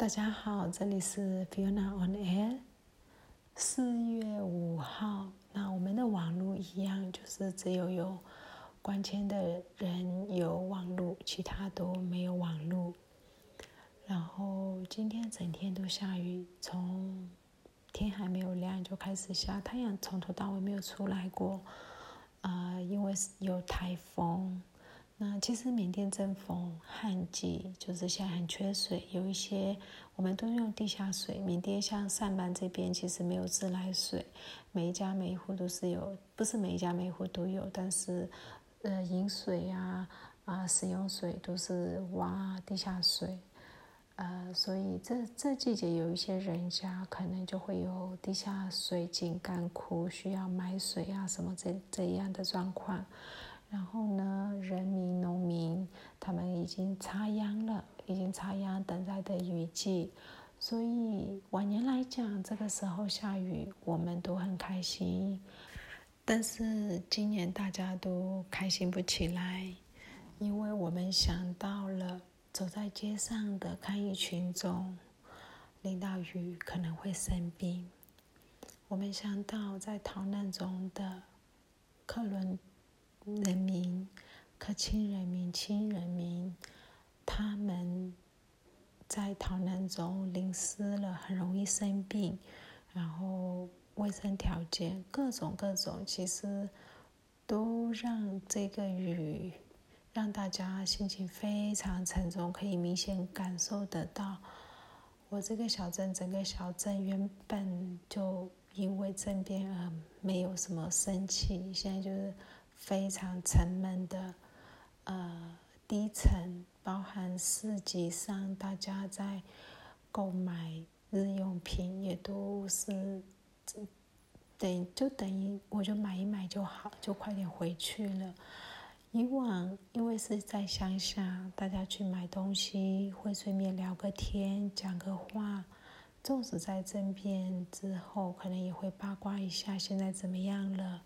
大家好，这里是 Fiona on Air。四月五号，那我们的网络一样，就是只有有关签的人有网络，其他都没有网络。然后今天整天都下雨，从天还没有亮就开始下，太阳从头到尾没有出来过。啊，因为有台风。那其实缅甸正逢旱季，就是现在很缺水，有一些我们都用地下水。缅甸像上班这边其实没有自来水，每一家每一户都是有，不是每一家每一户都有，但是呃饮水啊啊使用水都是挖地下水，呃所以这这季节有一些人家可能就会有地下水井干枯，需要买水啊什么这这样的状况。然后呢，人民、农民他们已经插秧了，已经插秧，等待的雨季。所以往年来讲，这个时候下雨，我们都很开心。但是今年大家都开心不起来，因为我们想到了走在街上的抗疫群众，淋到雨可能会生病。我们想到在逃难中的克伦。人民、可亲人民、亲人民，他们在逃难中淋湿了，很容易生病。然后卫生条件各种各种，其实都让这个雨让大家心情非常沉重，可以明显感受得到。我这个小镇，整个小镇原本就因为政变而没有什么生气，现在就是。非常沉闷的，呃，低沉，包含市集上大家在购买日用品，也都是等就等于我就买一买就好，就快点回去了。以往因为是在乡下，大家去买东西会顺便聊个天，讲个话，纵使在政变之后，可能也会八卦一下现在怎么样了。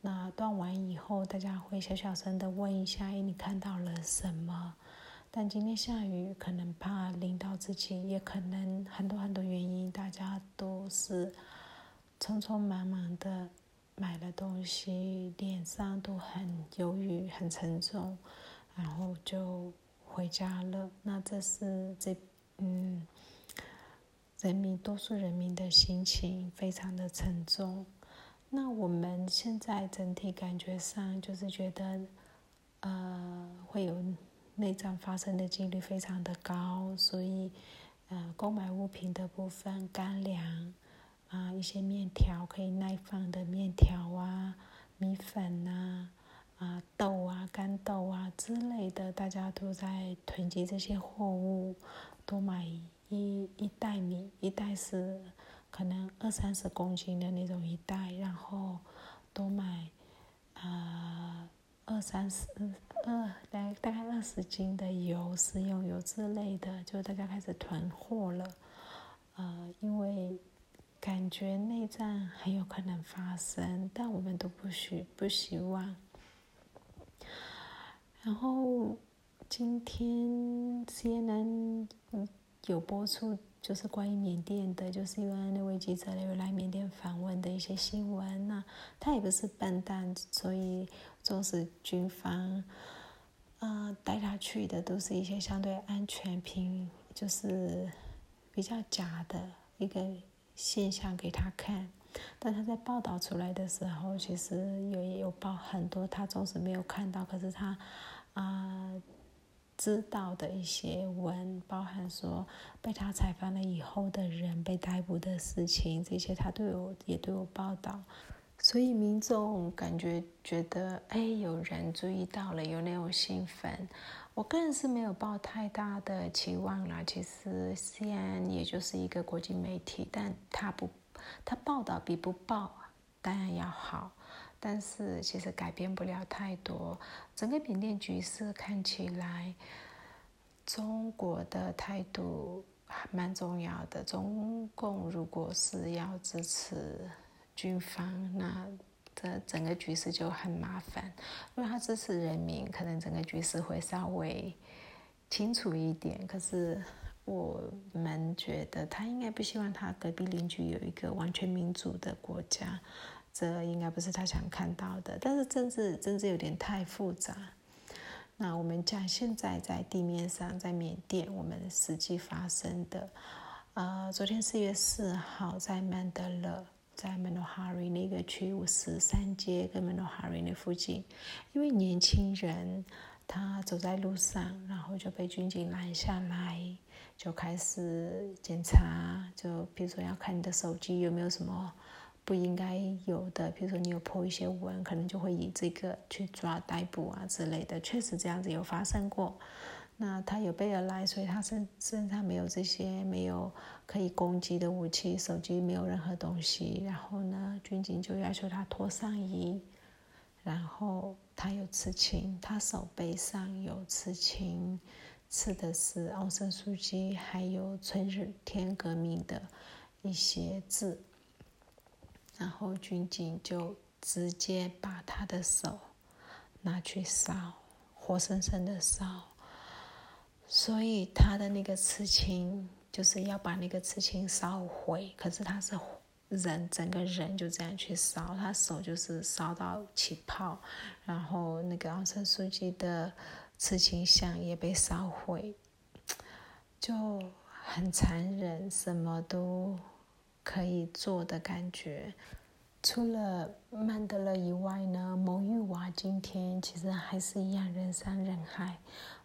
那断完以后，大家会小小声的问一下：“哎，你看到了什么？”但今天下雨，可能怕淋到自己，也可能很多很多原因，大家都是匆匆忙忙的买了东西，脸上都很忧郁、很沉重，然后就回家了。那这是这嗯，人民多数人民的心情非常的沉重。那我们现在整体感觉上就是觉得，呃，会有内脏发生的几率非常的高，所以，呃，购买物品的部分，干粮啊，一些面条可以耐放的面条啊，米粉呐，啊，豆啊，干豆啊之类的，大家都在囤积这些货物，多买一一袋米，一袋是。可能二三十公斤的那种一袋，然后都买，呃，二三十二大大概二十斤的油、食用油之类的，就大家开始囤货了。呃，因为感觉内战很有可能发生，但我们都不许不希望。然后今天 CNN 有播出。就是关于缅甸的，就是因为那位记者有来缅甸访问的一些新闻那他也不是笨蛋，所以纵使军方，呃，带他去的都是一些相对安全、平就是比较假的一个现象给他看，但他在报道出来的时候，其实有也有报很多，他总是没有看到，可是他，知道的一些文，包含说被他采访了以后的人被逮捕的事情，这些他都有也都有报道，所以民众感觉觉得哎，有人注意到了，有那种兴奋。我个人是没有抱太大的期望啦。其实 C N 也就是一个国际媒体，但他不，他报道比不报当然要好。但是其实改变不了太多，整个缅甸局势看起来，中国的态度还蛮重要的。中共如果是要支持军方，那这整个局势就很麻烦。如果他支持人民，可能整个局势会稍微清楚一点。可是我们觉得他应该不希望他隔壁邻居有一个完全民主的国家，这应该不是他想看到的。但是政治政治有点太复杂。那我们讲现在在地面上，在缅甸，我们实际发生的，呃，昨天四月四号在曼德勒，在曼诺哈瑞那个区五十三街跟曼诺哈瑞那附近，因为年轻人他走在路上，然后就被军警拦下来，就开始检查，就比如说要看你的手机有没有什么。不应该有的，比如说你有破一些文，可能就会以这个去抓逮捕啊之类的。确实这样子有发生过。那他有备而来，所以他身身上没有这些没有可以攻击的武器，手机没有任何东西。然后呢，军警就要求他脱上衣。然后他有刺青，他手背上有刺青，刺的是奥森书记还有春日天革命的一些字。然后军警就直接把他的手拿去烧，活生生的烧。所以他的那个刺青就是要把那个刺青烧毁，可是他是人，整个人就这样去烧，他手就是烧到起泡，然后那个昂山书记的刺青像也被烧毁，就很残忍，什么都。可以做的感觉，除了曼德勒以外呢，蒙玉瓦今天其实还是一样人山人海。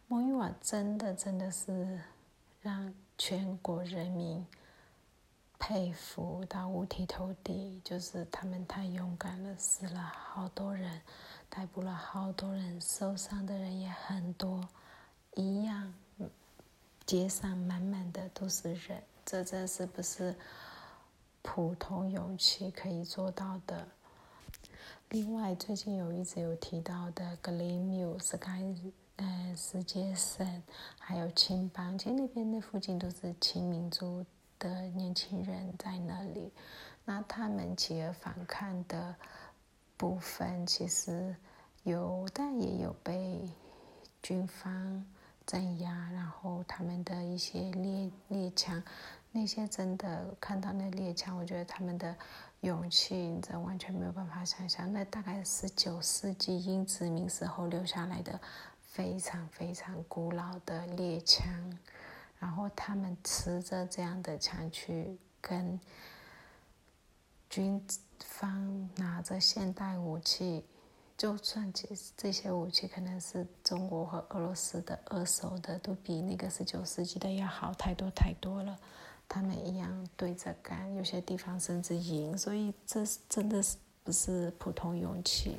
蒙玉瓦真的真的是让全国人民佩服到五体投地，就是他们太勇敢了，死了好多人，逮捕了好多人，受伤的人也很多，一样，街上满满的都是人，这这是不是？普通勇气可以做到的。另外，最近有一直有提到的格林缪斯开呃世界省，还有青邦，其实那边那附近都是青民族的年轻人在那里。那他们起而反抗的部分，其实有，但也有被军方镇压，然后他们的一些猎猎枪。那些真的看到那猎枪，我觉得他们的勇气，这完全没有办法想象。那大概十九世纪英殖民时候留下来的非常非常古老的猎枪，然后他们持着这样的枪去跟军方拿着现代武器，就算这这些武器可能是中国和俄罗斯的二手的，都比那个十九世纪的要好太多太多了。他们一样对着干，有些地方甚至赢，所以这真的是不是普通勇气。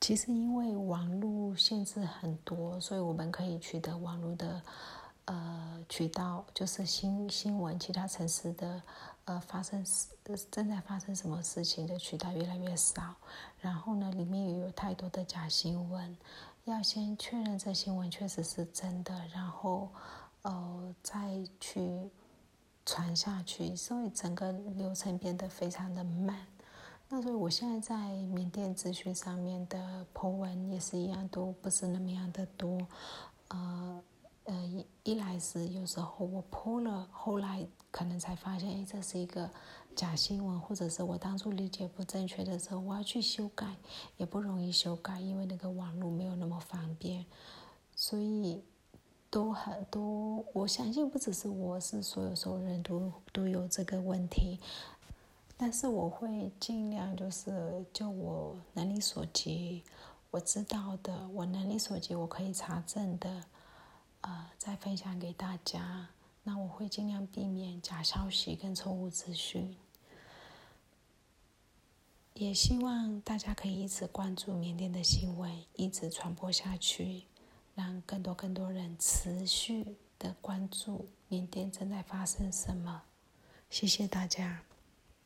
其实因为网络限制很多，所以我们可以取得网络的呃渠道，就是新新闻，其他城市的呃发生正在发生什么事情的渠道越来越少。然后呢，里面也有太多的假新闻，要先确认这新闻确实是真的，然后呃再去。传下去，所以整个流程变得非常的慢。那所以我现在在缅甸资讯上面的 po 文也是一样，都不是那么样的多。呃呃，一来是有时候我 po 了，后来可能才发现，哎，这是一个假新闻，或者是我当初理解不正确的时候，我要去修改，也不容易修改，因为那个网络没有那么方便，所以。都很多，我相信不只是我，是所有所有人都都有这个问题。但是我会尽量，就是就我能力所及，我知道的，我能力所及，我可以查证的，呃，再分享给大家。那我会尽量避免假消息跟错误资讯。也希望大家可以一直关注缅甸的新闻，一直传播下去。让更多更多人持续的关注缅甸正在发生什么。谢谢大家。